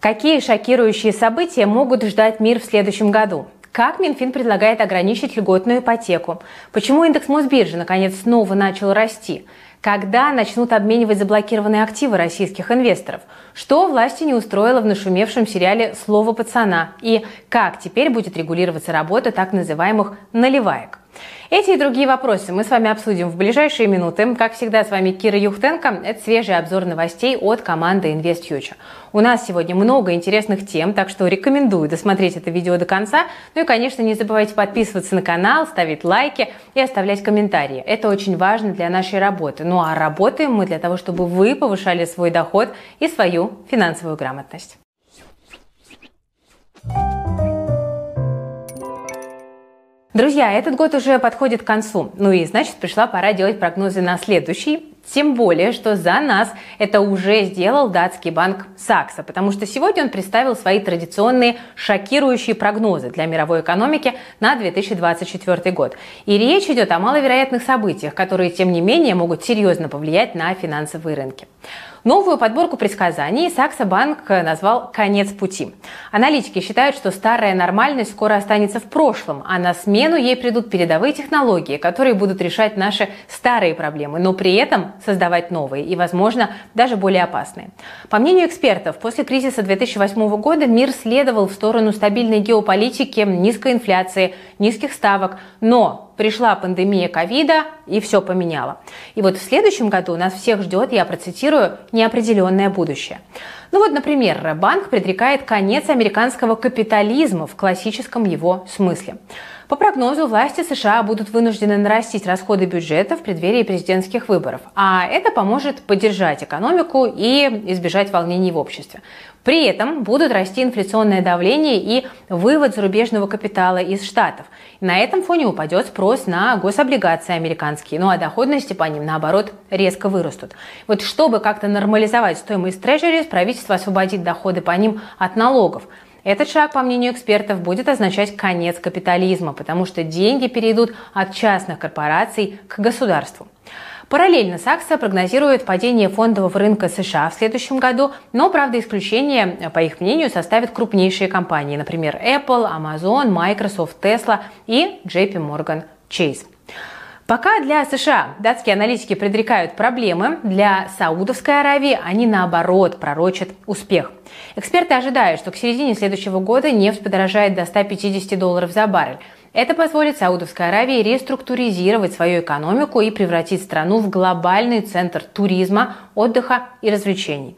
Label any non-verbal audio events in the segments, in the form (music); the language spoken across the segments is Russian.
Какие шокирующие события могут ждать мир в следующем году? Как Минфин предлагает ограничить льготную ипотеку? Почему индекс Мосбиржи наконец снова начал расти? Когда начнут обменивать заблокированные активы российских инвесторов? Что власти не устроило в нашумевшем сериале «Слово пацана»? И как теперь будет регулироваться работа так называемых «наливаек»? Эти и другие вопросы мы с вами обсудим в ближайшие минуты. Как всегда, с вами Кира Юхтенко. Это свежий обзор новостей от команды InvestFuture. У нас сегодня много интересных тем, так что рекомендую досмотреть это видео до конца. Ну и, конечно, не забывайте подписываться на канал, ставить лайки и оставлять комментарии. Это очень важно для нашей работы. Ну а работаем мы для того, чтобы вы повышали свой доход и свою финансовую грамотность. Друзья, этот год уже подходит к концу. Ну и значит, пришла пора делать прогнозы на следующий. Тем более, что за нас это уже сделал датский банк Сакса, потому что сегодня он представил свои традиционные шокирующие прогнозы для мировой экономики на 2024 год. И речь идет о маловероятных событиях, которые, тем не менее, могут серьезно повлиять на финансовые рынки. Новую подборку предсказаний Сакса Банк назвал «Конец пути». Аналитики считают, что старая нормальность скоро останется в прошлом, а на смену ей придут передовые технологии, которые будут решать наши старые проблемы, но при этом создавать новые и, возможно, даже более опасные. По мнению экспертов, после кризиса 2008 года мир следовал в сторону стабильной геополитики, низкой инфляции, низких ставок, но пришла пандемия ковида и все поменяло. И вот в следующем году нас всех ждет, я процитирую, неопределенное будущее. Ну вот, например, банк предрекает конец американского капитализма в классическом его смысле. По прогнозу, власти США будут вынуждены нарастить расходы бюджета в преддверии президентских выборов, а это поможет поддержать экономику и избежать волнений в обществе. При этом будут расти инфляционное давление и вывод зарубежного капитала из Штатов. На этом фоне упадет спрос на гособлигации американские, ну а доходности по ним, наоборот, резко вырастут. Вот чтобы как-то нормализовать стоимость трежерис, правительство освободит доходы по ним от налогов. Этот шаг, по мнению экспертов, будет означать конец капитализма, потому что деньги перейдут от частных корпораций к государству. Параллельно Сакса прогнозирует падение фондового рынка США в следующем году, но, правда, исключение, по их мнению, составят крупнейшие компании, например, Apple, Amazon, Microsoft, Tesla и JP Morgan Chase. Пока для США датские аналитики предрекают проблемы, для Саудовской Аравии они наоборот пророчат успех. Эксперты ожидают, что к середине следующего года нефть подорожает до 150 долларов за баррель. Это позволит Саудовской Аравии реструктуризировать свою экономику и превратить страну в глобальный центр туризма, отдыха и развлечений.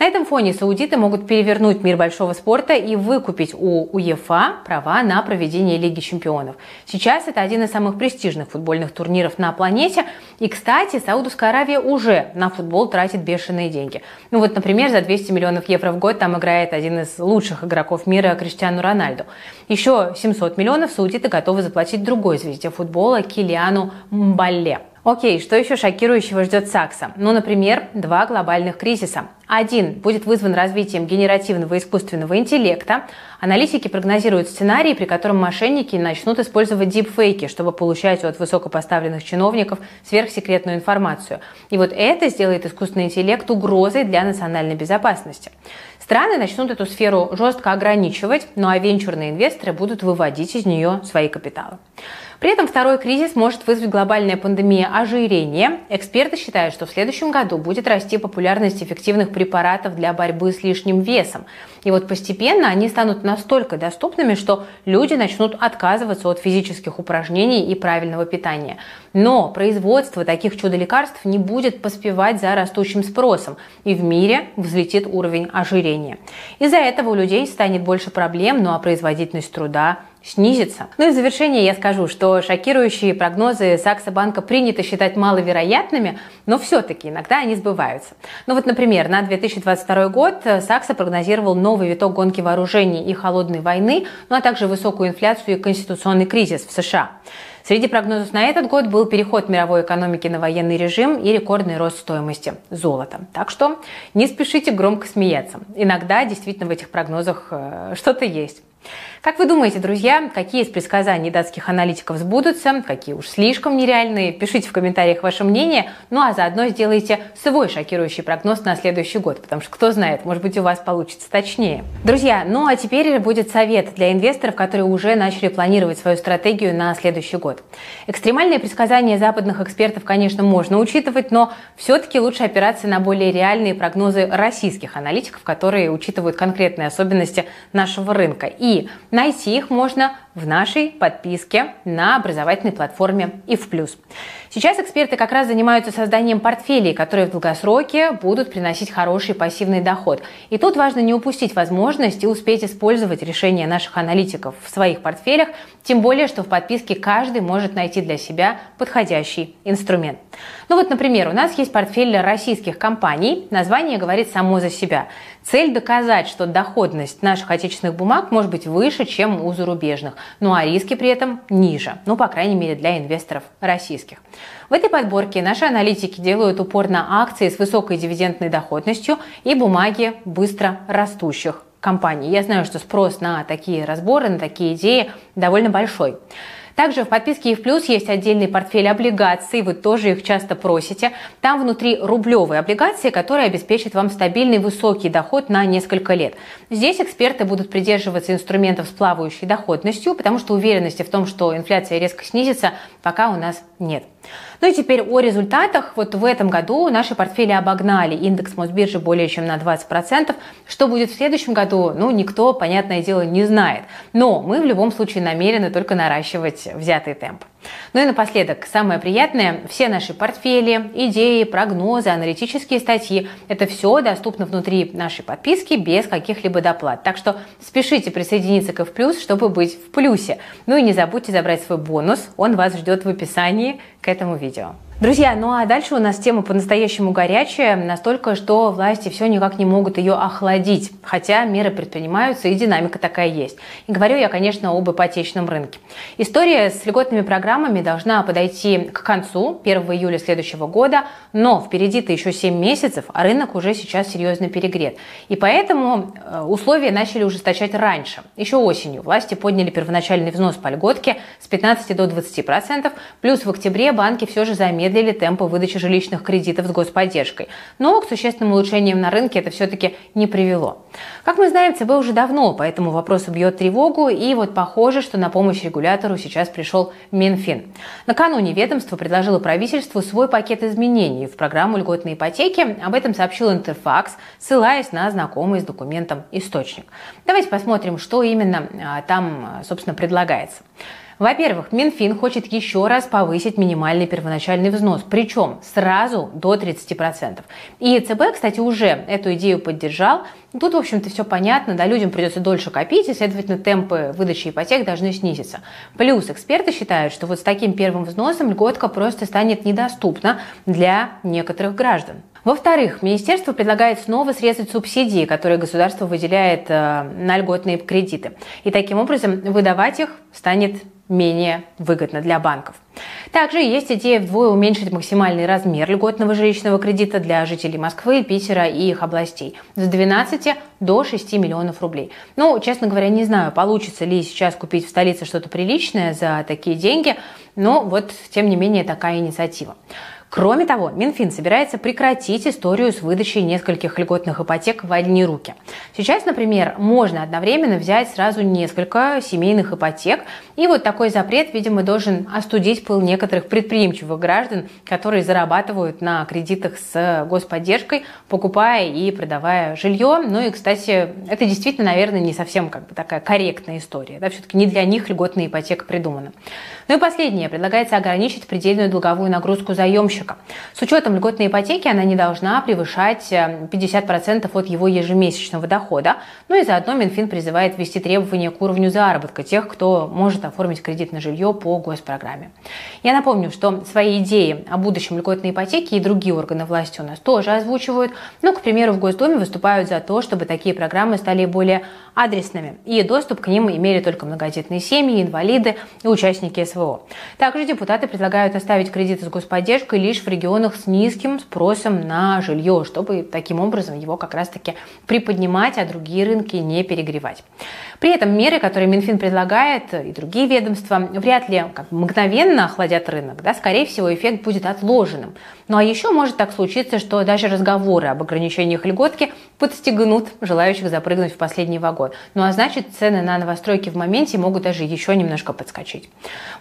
На этом фоне саудиты могут перевернуть мир большого спорта и выкупить у УЕФА права на проведение Лиги чемпионов. Сейчас это один из самых престижных футбольных турниров на планете. И, кстати, Саудовская Аравия уже на футбол тратит бешеные деньги. Ну вот, например, за 200 миллионов евро в год там играет один из лучших игроков мира Криштиану Рональду. Еще 700 миллионов саудиты готовы заплатить другой звезде футбола Килиану Мбалле. Окей, что еще шокирующего ждет Сакса? Ну, например, два глобальных кризиса. Один будет вызван развитием генеративного искусственного интеллекта. Аналитики прогнозируют сценарий, при котором мошенники начнут использовать дипфейки, чтобы получать от высокопоставленных чиновников сверхсекретную информацию. И вот это сделает искусственный интеллект угрозой для национальной безопасности. Страны начнут эту сферу жестко ограничивать, ну а венчурные инвесторы будут выводить из нее свои капиталы. При этом второй кризис может вызвать глобальная пандемия ожирения. Эксперты считают, что в следующем году будет расти популярность эффективных препаратов для борьбы с лишним весом. И вот постепенно они станут настолько доступными, что люди начнут отказываться от физических упражнений и правильного питания. Но производство таких чудо-лекарств не будет поспевать за растущим спросом, и в мире взлетит уровень ожирения. Из-за этого у людей станет больше проблем, ну а производительность труда снизится. Ну и в завершение я скажу, что шокирующие прогнозы Сакса Банка принято считать маловероятными, но все-таки иногда они сбываются. Ну вот, например, на 2022 год Сакса прогнозировал новый виток гонки вооружений и холодной войны, ну а также высокую инфляцию и конституционный кризис в США. Среди прогнозов на этот год был переход мировой экономики на военный режим и рекордный рост стоимости золота. Так что не спешите громко смеяться. Иногда действительно в этих прогнозах э, что-то есть. Как вы думаете, друзья, какие из предсказаний датских аналитиков сбудутся, какие уж слишком нереальные? Пишите в комментариях ваше мнение, ну а заодно сделайте свой шокирующий прогноз на следующий год, потому что кто знает, может быть у вас получится точнее. Друзья, ну а теперь будет совет для инвесторов, которые уже начали планировать свою стратегию на следующий год. Экстремальные предсказания западных экспертов, конечно, можно учитывать, но все-таки лучше опираться на более реальные прогнозы российских аналитиков, которые учитывают конкретные особенности нашего рынка. И Найти их можно в нашей подписке на образовательной платформе и в плюс. Сейчас эксперты как раз занимаются созданием портфелей, которые в долгосроке будут приносить хороший пассивный доход. И тут важно не упустить возможность и успеть использовать решения наших аналитиков в своих портфелях, тем более, что в подписке каждый может найти для себя подходящий инструмент. Ну вот, например, у нас есть портфель российских компаний, название говорит само за себя. Цель доказать, что доходность наших отечественных бумаг может быть выше, чем у зарубежных, ну а риски при этом ниже, ну, по крайней мере, для инвесторов российских. В этой подборке наши аналитики делают упор на акции с высокой дивидендной доходностью и бумаги быстро растущих компаний. Я знаю, что спрос на такие разборы, на такие идеи довольно большой. Также в подписке и в есть отдельный портфель облигаций, вы тоже их часто просите. Там внутри рублевые облигации, которые обеспечат вам стабильный высокий доход на несколько лет. Здесь эксперты будут придерживаться инструментов с плавающей доходностью, потому что уверенности в том, что инфляция резко снизится, пока у нас нет. Ну и теперь о результатах. Вот в этом году наши портфели обогнали индекс Мосбиржи более чем на 20%. Что будет в следующем году, ну, никто, понятное дело, не знает. Но мы в любом случае намерены только наращивать взятый темп. Ну и напоследок, самое приятное, все наши портфели, идеи, прогнозы, аналитические статьи, это все доступно внутри нашей подписки без каких-либо доплат. Так что спешите присоединиться к F+, чтобы быть в плюсе. Ну и не забудьте забрать свой бонус, он вас ждет в описании к этому видео. Друзья, ну а дальше у нас тема по-настоящему горячая, настолько, что власти все никак не могут ее охладить, хотя меры предпринимаются и динамика такая есть. И говорю я, конечно, об ипотечном рынке. История с льготными программами должна подойти к концу 1 июля следующего года, но впереди-то еще 7 месяцев, а рынок уже сейчас серьезно перегрет. И поэтому э, условия начали ужесточать раньше. Еще осенью власти подняли первоначальный взнос по льготке с 15 до 20%, плюс в октябре банки все же замедлили замедлили темпы выдачи жилищных кредитов с господдержкой. Но к существенным улучшениям на рынке это все-таки не привело. Как мы знаем, ЦБ уже давно по этому вопросу бьет тревогу, и вот похоже, что на помощь регулятору сейчас пришел Минфин. Накануне ведомство предложило правительству свой пакет изменений в программу льготной ипотеки. Об этом сообщил Интерфакс, ссылаясь на знакомый с документом источник. Давайте посмотрим, что именно а, там, собственно, предлагается. Во-первых, Минфин хочет еще раз повысить минимальный первоначальный взнос, причем сразу до 30%. И ЦБ, кстати, уже эту идею поддержал. Тут, в общем-то, все понятно, да, людям придется дольше копить, и, следовательно, темпы выдачи ипотек должны снизиться. Плюс эксперты считают, что вот с таким первым взносом льготка просто станет недоступна для некоторых граждан. Во-вторых, министерство предлагает снова срезать субсидии, которые государство выделяет э, на льготные кредиты. И таким образом выдавать их станет менее выгодно для банков. Также есть идея вдвое уменьшить максимальный размер льготного жилищного кредита для жителей Москвы, Питера и их областей с 12 до 6 миллионов рублей. Ну, честно говоря, не знаю, получится ли сейчас купить в столице что-то приличное за такие деньги, но вот, тем не менее, такая инициатива. Кроме того, Минфин собирается прекратить историю с выдачей нескольких льготных ипотек в одни руки. Сейчас, например, можно одновременно взять сразу несколько семейных ипотек, и вот такой запрет, видимо, должен остудить пыл некоторых предприимчивых граждан, которые зарабатывают на кредитах с господдержкой, покупая и продавая жилье. Ну и, кстати, это действительно, наверное, не совсем как бы такая корректная история. Да? Все-таки не для них льготная ипотека придумана. Ну и последнее. Предлагается ограничить предельную долговую нагрузку заемщика. С учетом льготной ипотеки она не должна превышать 50% э, от его ежемесячного дохода. Ну и заодно Минфин призывает ввести требования к уровню заработка тех, кто может оформить кредит на жилье по госпрограмме. Я напомню, что свои идеи о будущем льготной ипотеки и другие органы власти у нас тоже озвучивают. Ну, к примеру, в Госдуме выступают за то, чтобы такие программы стали более адресными, и доступ к ним имели только многодетные семьи, инвалиды и участники СВО. Также депутаты предлагают оставить кредиты с господдержкой лишь в регионах с низким спросом на жилье, чтобы таким образом его как раз-таки приподнимать, а другие рынки не перегревать. При этом меры, которые Минфин предлагает и другие ведомства, вряд ли как мгновенно охладят рынок. Да? Скорее всего, эффект будет отложенным. Ну а еще может так случиться, что даже разговоры об ограничениях льготки подстегнут желающих запрыгнуть в последний вагон. Ну а значит, цены на новостройки в моменте могут даже еще немножко подскочить.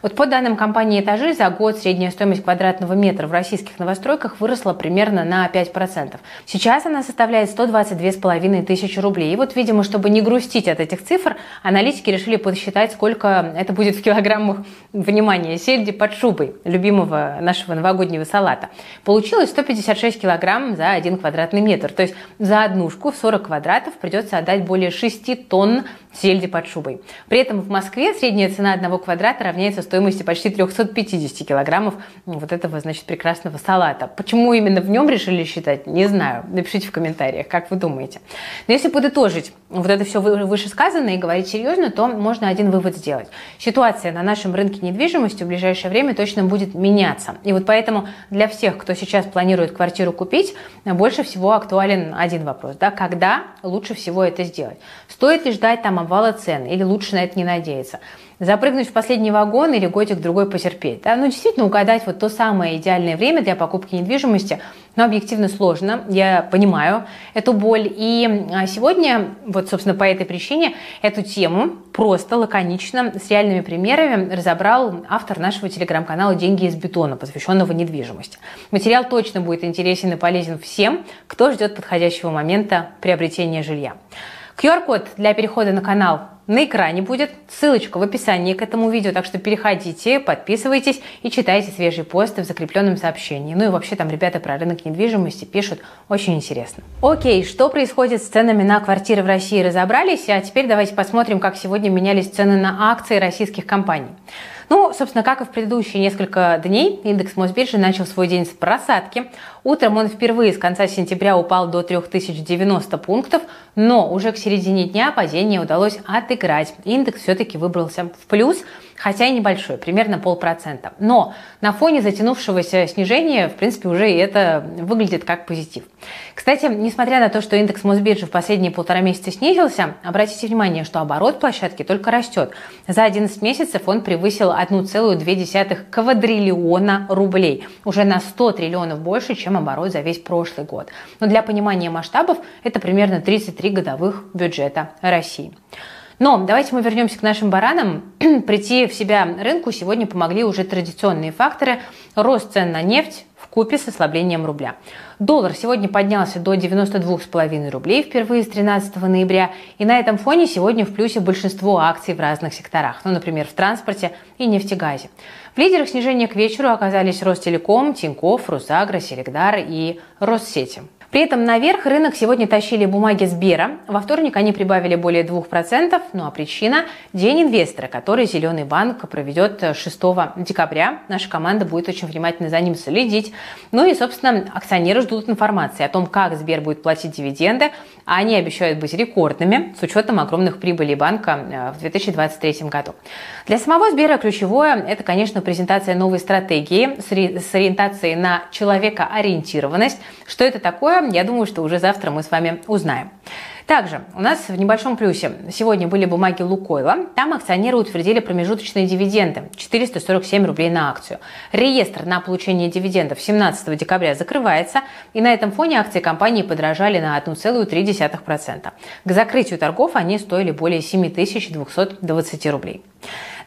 Вот по данным компании «Этажи», за год средняя стоимость квадратного метра в российских новостройках выросла примерно на 5%. Сейчас она составляет 122,5 тысячи рублей. И вот, видимо, чтобы не грустить от этих цифр, аналитики решили подсчитать, сколько это будет в килограммах, внимания сельди под шубой, любимого нашего новогоднего салата. Получилось 156 килограмм за один квадратный метр. То есть за однушку в 40 квадратов придется отдать более 6 тонн сельди под шубой. При этом в Москве средняя цена одного квадрата равняется стоимости почти 350 килограммов вот этого, значит, прекрасного салата. Почему именно в нем решили считать, не знаю. Напишите в комментариях, как вы думаете. Но если подытожить вот это все вышесказанное и говорить серьезно, то можно один вывод сделать. Ситуация на нашем рынке недвижимости в ближайшее время точно будет меняться. И вот поэтому для всех, кто сейчас планирует квартиру купить, больше всего актуален один вопрос. Да? Когда лучше всего это сделать? Стоит ли ждать там обвала цен или лучше на это не надеяться? запрыгнуть в последний вагон или годик-другой потерпеть. Да? Ну, действительно, угадать вот то самое идеальное время для покупки недвижимости, но объективно сложно. Я понимаю эту боль. И а, сегодня, вот, собственно, по этой причине эту тему просто, лаконично, с реальными примерами разобрал автор нашего телеграм-канала «Деньги из бетона», посвященного недвижимости. Материал точно будет интересен и полезен всем, кто ждет подходящего момента приобретения жилья. QR-код для перехода на канал на экране будет, ссылочка в описании к этому видео, так что переходите, подписывайтесь и читайте свежие посты в закрепленном сообщении. Ну и вообще там ребята про рынок недвижимости пишут очень интересно. Окей, что происходит с ценами на квартиры в России разобрались, а теперь давайте посмотрим, как сегодня менялись цены на акции российских компаний. Ну, собственно, как и в предыдущие несколько дней, индекс Мосбиржи начал свой день с просадки. Утром он впервые с конца сентября упал до 3090 пунктов, но уже к середине дня падение удалось отыграть. Индекс все-таки выбрался в плюс – хотя и небольшой, примерно полпроцента. Но на фоне затянувшегося снижения, в принципе, уже и это выглядит как позитив. Кстати, несмотря на то, что индекс Мосбиржи в последние полтора месяца снизился, обратите внимание, что оборот площадки только растет. За 11 месяцев он превысил 1,2 квадриллиона рублей. Уже на 100 триллионов больше, чем оборот за весь прошлый год. Но для понимания масштабов это примерно 33 годовых бюджета России. Но давайте мы вернемся к нашим баранам. (clears throat) Прийти в себя рынку сегодня помогли уже традиционные факторы. Рост цен на нефть в купе с ослаблением рубля. Доллар сегодня поднялся до 92,5 рублей впервые с 13 ноября. И на этом фоне сегодня в плюсе большинство акций в разных секторах. Ну, например, в транспорте и нефтегазе. В лидерах снижения к вечеру оказались Ростелеком, Тинькофф, Русагра, Селегдар и Россети. При этом наверх рынок сегодня тащили бумаги Сбера. Во вторник они прибавили более 2%. Ну а причина – День инвестора, который Зеленый банк проведет 6 декабря. Наша команда будет очень внимательно за ним следить. Ну и, собственно, акционеры ждут информации о том, как Сбер будет платить дивиденды. А они обещают быть рекордными с учетом огромных прибылей банка э, в 2023 году. Для самого Сбера ключевое – это, конечно, презентация новой стратегии с ориентацией на человекоориентированность. Что это такое? Я думаю, что уже завтра мы с вами узнаем. Также у нас в небольшом плюсе сегодня были бумаги Лукойла. Там акционеры утвердили промежуточные дивиденды 447 рублей на акцию. Реестр на получение дивидендов 17 декабря закрывается, и на этом фоне акции компании подорожали на 1,3%. К закрытию торгов они стоили более 7220 рублей.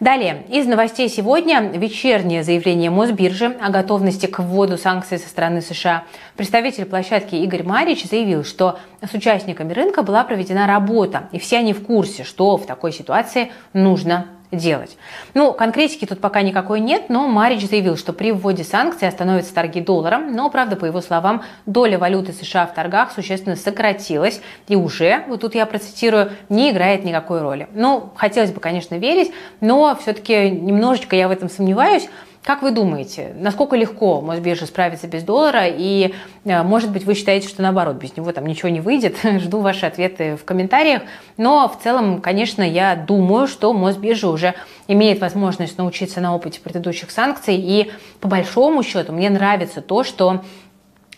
Далее, из новостей сегодня вечернее заявление Мосбиржи о готовности к вводу санкций со стороны США. Представитель площадки Игорь Марич заявил, что с участниками рынка была проведена работа, и все они в курсе, что в такой ситуации нужно делать. Ну, конкретики тут пока никакой нет, но Марич заявил, что при вводе санкций остановятся торги долларом, но, правда, по его словам, доля валюты США в торгах существенно сократилась и уже, вот тут я процитирую, не играет никакой роли. Ну, хотелось бы, конечно, верить, но все-таки немножечко я в этом сомневаюсь, Как вы думаете, насколько легко Мосбиржа справится без доллара? И, э, может быть, вы считаете, что наоборот, без него там ничего не выйдет? (laughs) Жду ваши ответы в комментариях. Но в целом, конечно, я думаю, что Мосбиржа уже имеет возможность научиться на опыте предыдущих санкций. И по большому счету мне нравится то, что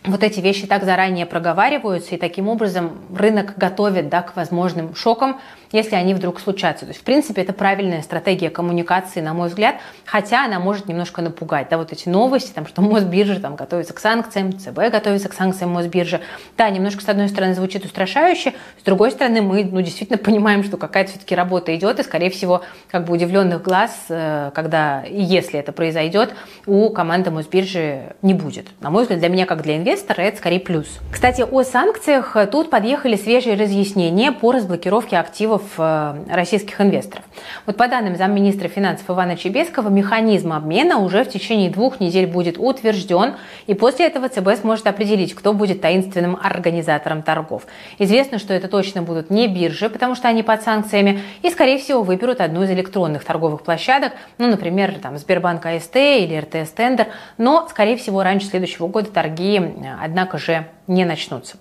вот эти вещи так заранее проговариваются, и таким образом рынок готовит да, к возможным шокам, если они вдруг случатся. То есть, в принципе, это правильная стратегия коммуникации, на мой взгляд, хотя она может немножко напугать. Да, вот эти новости, там, что Мосбиржа там, готовится к санкциям, ЦБ готовится к санкциям Мосбиржи. Да, немножко, с одной стороны, звучит устрашающе, с другой стороны, мы ну, действительно понимаем, что какая-то все-таки работа идет, и, скорее всего, как бы удивленных глаз, э, когда и если это произойдет, у команды Мосбиржи не будет. На мой взгляд, для меня, как для инвестора, это скорее плюс. Кстати, о санкциях тут подъехали свежие разъяснения по разблокировке активов Э, российских инвесторов. Вот по данным замминистра финансов Ивана Чебескова, механизм обмена уже в течение двух недель будет утвержден, и после этого ЦБ сможет определить, кто будет таинственным организатором торгов. Известно, что это точно будут не биржи, потому что они под санкциями, и, скорее всего, выберут одну из электронных торговых площадок, ну, например, там, Сбербанк АСТ или РТС Тендер, но, скорее всего, раньше следующего года торги, э, однако же, не начнутся.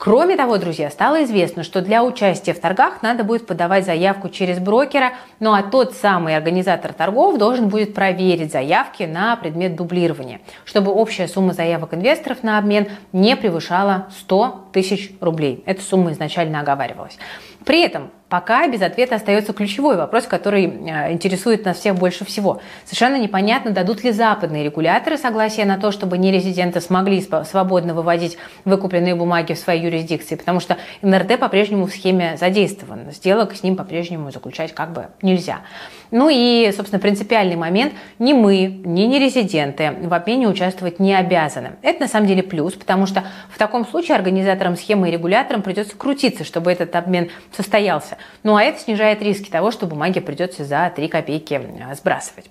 Кроме того, друзья, стало известно, что для участия в торгах надо будет подавать заявку через брокера, ну а тот самый организатор торгов должен будет проверить заявки на предмет дублирования, чтобы общая сумма заявок инвесторов на обмен не превышала 100 тысяч рублей. Эта сумма изначально оговаривалась. При этом Пока без ответа остается ключевой вопрос, который э, интересует нас всех больше всего. Совершенно непонятно, дадут ли западные регуляторы согласие на то, чтобы нерезиденты смогли свободно выводить выкупленные бумаги в своей юрисдикции, потому что НРД по-прежнему в схеме задействован. Сделок с ним по-прежнему заключать как бы нельзя. Ну и, собственно, принципиальный момент. Ни мы, ни нерезиденты в обмене участвовать не обязаны. Это на самом деле плюс, потому что в таком случае организаторам схемы и регуляторам придется крутиться, чтобы этот обмен состоялся. Ну а это снижает риски того, что бумаги придется за 3 копейки а, сбрасывать.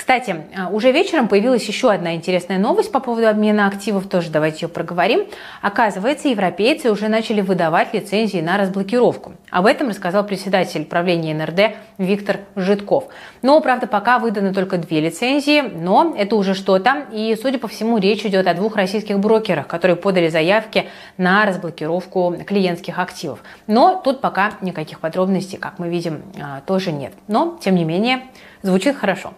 Кстати, а, уже вечером появилась еще одна интересная новость по поводу обмена активов, тоже давайте ее проговорим. Оказывается, европейцы уже начали выдавать лицензии на разблокировку. Об этом рассказал председатель правления НРД Виктор Житков. Но, правда, пока выданы только две лицензии, но это уже что-то. И, судя по всему, речь идет о двух российских брокерах, которые подали заявки на разблокировку клиентских активов. Но тут пока никаких подробностей, как мы видим, а, тоже нет. Но, тем не менее, Звучит хорошо.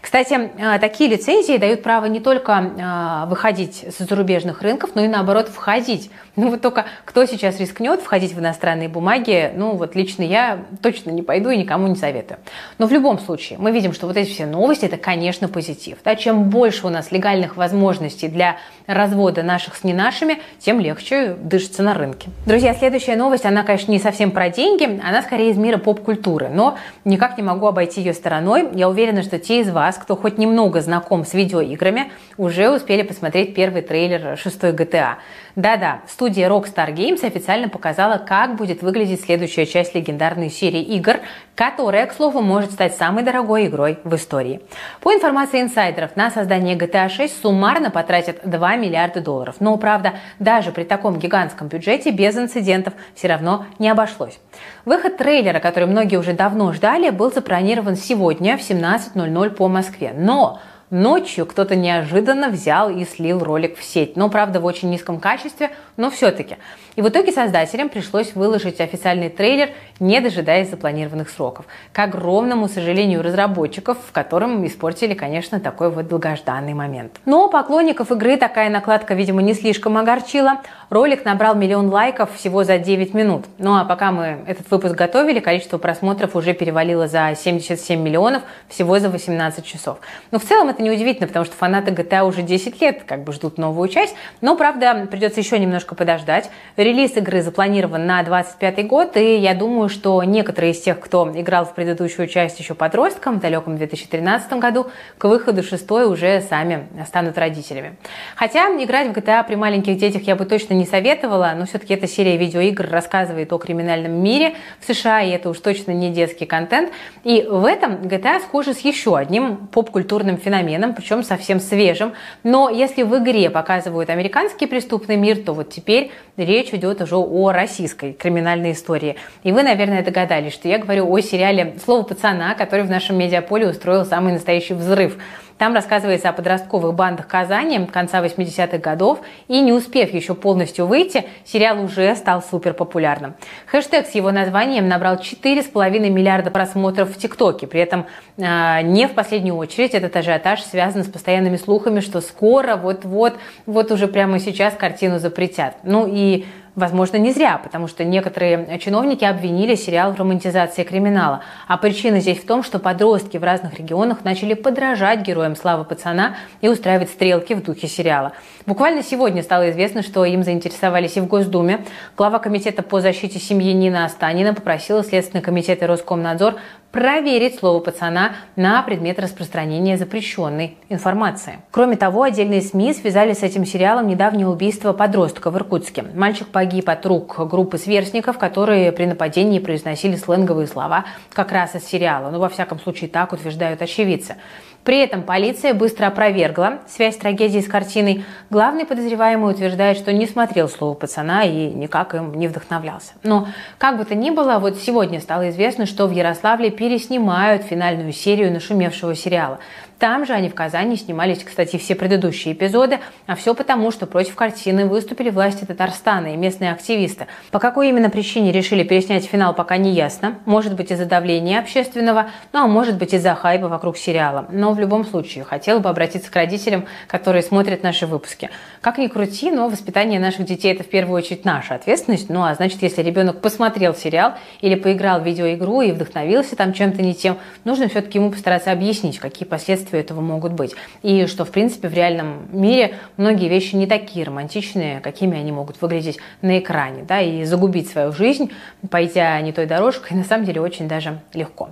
Кстати, а, такие лицензии дают право не только а, выходить с зарубежных рынков, но и наоборот входить. (laughs) Ну вот только кто сейчас рискнет входить в иностранные бумаги, ну вот лично я точно не пойду и никому не советую. Но в любом случае мы видим, что вот эти все новости это, конечно, позитив. Да? Чем больше у нас легальных возможностей для развода наших с не нашими, тем легче дышится на рынке. Друзья, следующая новость, она, конечно, не совсем про деньги, она скорее из мира поп-культуры, но никак не могу обойти ее стороной я уверена, что те из вас, кто хоть немного знаком с видеоиграми, уже успели посмотреть первый трейлер шестой GTA. Да-да, студия Rockstar Games официально показала, как будет выглядеть следующая часть легендарной серии игр, которая, к слову, может стать самой дорогой игрой в истории. По информации инсайдеров, на создание GTA 6 суммарно потратят 2 миллиарда долларов. Но, правда, даже при таком гигантском бюджете без инцидентов все равно не обошлось. Выход трейлера, который многие уже давно ждали, был запланирован сегодня в 17.00 по Москве. Но Ночью кто-то неожиданно взял и слил ролик в сеть. Но, правда, в очень низком качестве, но все-таки. И в итоге создателям пришлось выложить официальный трейлер, не дожидаясь запланированных сроков. К огромному сожалению разработчиков, в котором испортили, конечно, такой вот долгожданный момент. Но поклонников игры такая накладка, видимо, не слишком огорчила. Ролик набрал миллион лайков всего за 9 минут. Ну а пока мы этот выпуск готовили, количество просмотров уже перевалило за 77 миллионов всего за 18 часов. Но в целом это неудивительно, потому что фанаты GTA уже 10 лет как бы ждут новую часть. Но, правда, придется еще немножко подождать. Релиз игры запланирован на 25 год, и я думаю, что некоторые из тех, кто играл в предыдущую часть еще подростком в далеком 2013 году, к выходу шестой уже сами станут родителями. Хотя играть в GTA при маленьких детях я бы точно не советовала, но все-таки эта серия видеоигр рассказывает о криминальном мире в США, и это уж точно не детский контент. И в этом GTA схожи с еще одним поп-культурным феноменом, причем совсем свежим. Но если в игре показывают американский преступный мир, то вот теперь речь идет уже о российской криминальной истории. И вы, наверное, догадались, что я говорю о сериале «Слово пацана», который в нашем медиаполе устроил самый настоящий взрыв. Там рассказывается о подростковых бандах Казани конца 80-х годов, и не успев еще полностью выйти, сериал уже стал супер популярным. Хэштег с его названием набрал 4,5 миллиарда просмотров в ТикТоке. При этом э, не в последнюю очередь этот ажиотаж связан с постоянными слухами, что скоро, вот-вот, вот уже прямо сейчас картину запретят. Ну и Возможно, не зря, потому что некоторые чиновники обвинили сериал в романтизации криминала. А причина здесь в том, что подростки в разных регионах начали подражать героям «Славы пацана» и устраивать стрелки в духе сериала. Буквально сегодня стало известно, что им заинтересовались и в Госдуме. Глава Комитета по защите семьи Нина Останина попросила Следственный комитет и Роскомнадзор проверить слово пацана на предмет распространения запрещенной информации. Кроме того, отдельные СМИ связали с этим сериалом недавнее убийство подростка в Иркутске. Мальчик погиб от рук группы сверстников, которые при нападении произносили сленговые слова как раз из сериала. Ну, во всяком случае, так утверждают очевидцы. При этом полиция быстро опровергла связь трагедии с картиной. Главный подозреваемый утверждает, что не смотрел слово пацана и никак им не вдохновлялся. Но как бы то ни было, вот сегодня стало известно, что в Ярославле переснимают финальную серию нашумевшего сериала. Там же они в Казани снимались, кстати, все предыдущие эпизоды, а все потому, что против картины выступили власти Татарстана и местные активисты. По какой именно причине решили переснять финал, пока не ясно. Может быть из-за давления общественного, ну а может быть из-за хайпа вокруг сериала. Но в любом случае хотела бы обратиться к родителям, которые смотрят наши выпуски. Как ни крути, но воспитание наших детей это в первую очередь наша ответственность. Ну а значит, если ребенок посмотрел сериал или поиграл в видеоигру и вдохновился там чем-то не тем, нужно все-таки ему постараться объяснить, какие последствия последствия этого могут быть. И что, в принципе, в реальном мире многие вещи не такие романтичные, какими они могут выглядеть на экране. Да, и загубить свою жизнь, пойдя не той дорожкой, (laughs) на самом деле очень даже легко.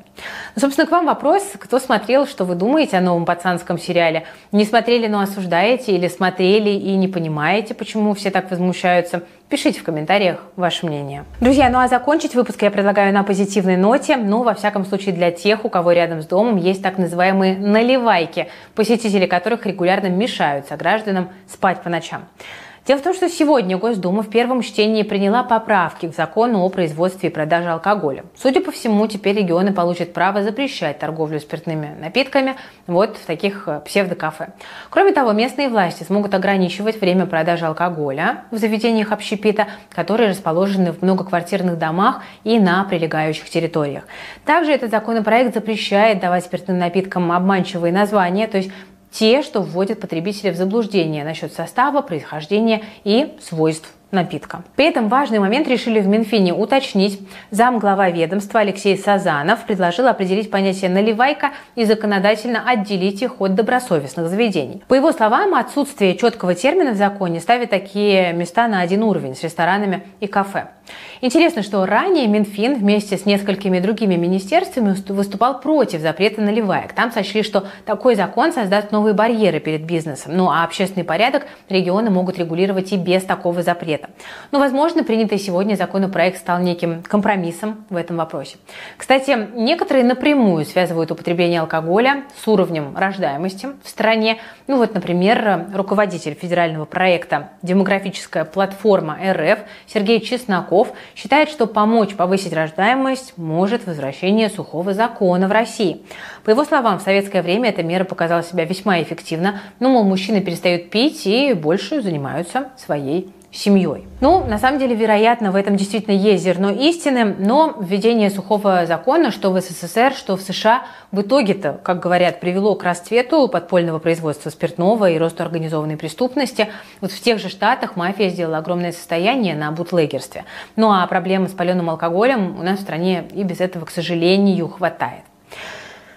Ну, собственно, к вам вопрос. Кто смотрел, что вы думаете о новом пацанском сериале? Не смотрели, но осуждаете? Или смотрели и не понимаете, почему все так возмущаются? Пишите в комментариях ваше мнение. Друзья, ну а закончить выпуск я предлагаю на позитивной ноте. Ну, во всяком случае, для тех, у кого рядом с домом есть так называемые наливайки, посетители которых регулярно мешают согражданам спать по ночам. Дело в том, что сегодня Госдума в первом чтении приняла поправки к закону о производстве и продаже алкоголя. Судя по всему, теперь регионы получат право запрещать торговлю спиртными напитками вот в таких э, псевдокафе. Кроме того, местные власти смогут ограничивать время продажи алкоголя в заведениях общепита, которые расположены в многоквартирных домах и на прилегающих территориях. Также этот законопроект запрещает давать спиртным напиткам обманчивые названия, то есть те, что вводят потребителя в заблуждение насчет состава, происхождения и свойств напитка. При этом важный момент решили в Минфине уточнить. Зам глава ведомства Алексей Сазанов предложил определить понятие «наливайка» и законодательно отделить их от добросовестных заведений. По его словам, отсутствие четкого термина в законе ставит такие места на один уровень с ресторанами и кафе. Интересно, что ранее Минфин вместе с несколькими другими министерствами выступал против запрета наливаек. Там сочли, что такой закон создаст новые барьеры перед бизнесом. Ну а общественный порядок регионы могут регулировать и без такого запрета. Но, возможно, принятый сегодня законопроект стал неким компромиссом в этом вопросе. Кстати, некоторые напрямую связывают употребление алкоголя с уровнем рождаемости в стране. Ну вот, например, руководитель федерального проекта «Демографическая платформа РФ» Сергей Чесноков считает, что помочь повысить рождаемость может возвращение сухого закона в России. По его словам, в советское время эта мера показала себя весьма эффективно. Ну, мол, мужчины перестают пить и больше занимаются своей семьей. Ну, на самом деле, вероятно, в этом действительно есть зерно истины, но введение сухого закона, что в СССР, что в США, в итоге-то, как говорят, привело к расцвету подпольного производства спиртного и росту организованной преступности. Вот в тех же штатах мафия сделала огромное состояние на бутлегерстве. Ну а проблемы с паленым алкоголем у нас в стране и без этого, к сожалению, хватает.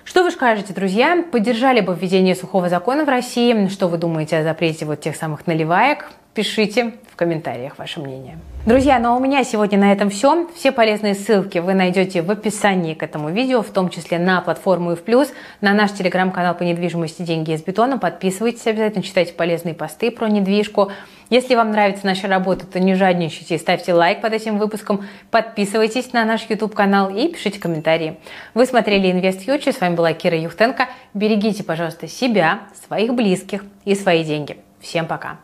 Что вы скажете, друзья? Поддержали бы введение сухого закона в России? Что вы думаете о запрете вот тех самых наливаек? Пишите в комментариях ваше мнение. Друзья, ну а у меня сегодня на этом все. Все полезные ссылки вы найдете в описании к этому видео, в том числе на платформу и в плюс, на наш телеграм-канал по недвижимости «Деньги из бетона». Подписывайтесь обязательно, читайте полезные посты про недвижку. Если вам нравится наша работа, то не жадничайте, ставьте лайк под этим выпуском, подписывайтесь на наш YouTube-канал и пишите комментарии. Вы смотрели Invest Future, с вами была Кира Юхтенко. Берегите, пожалуйста, себя, своих близких и свои деньги. Всем пока!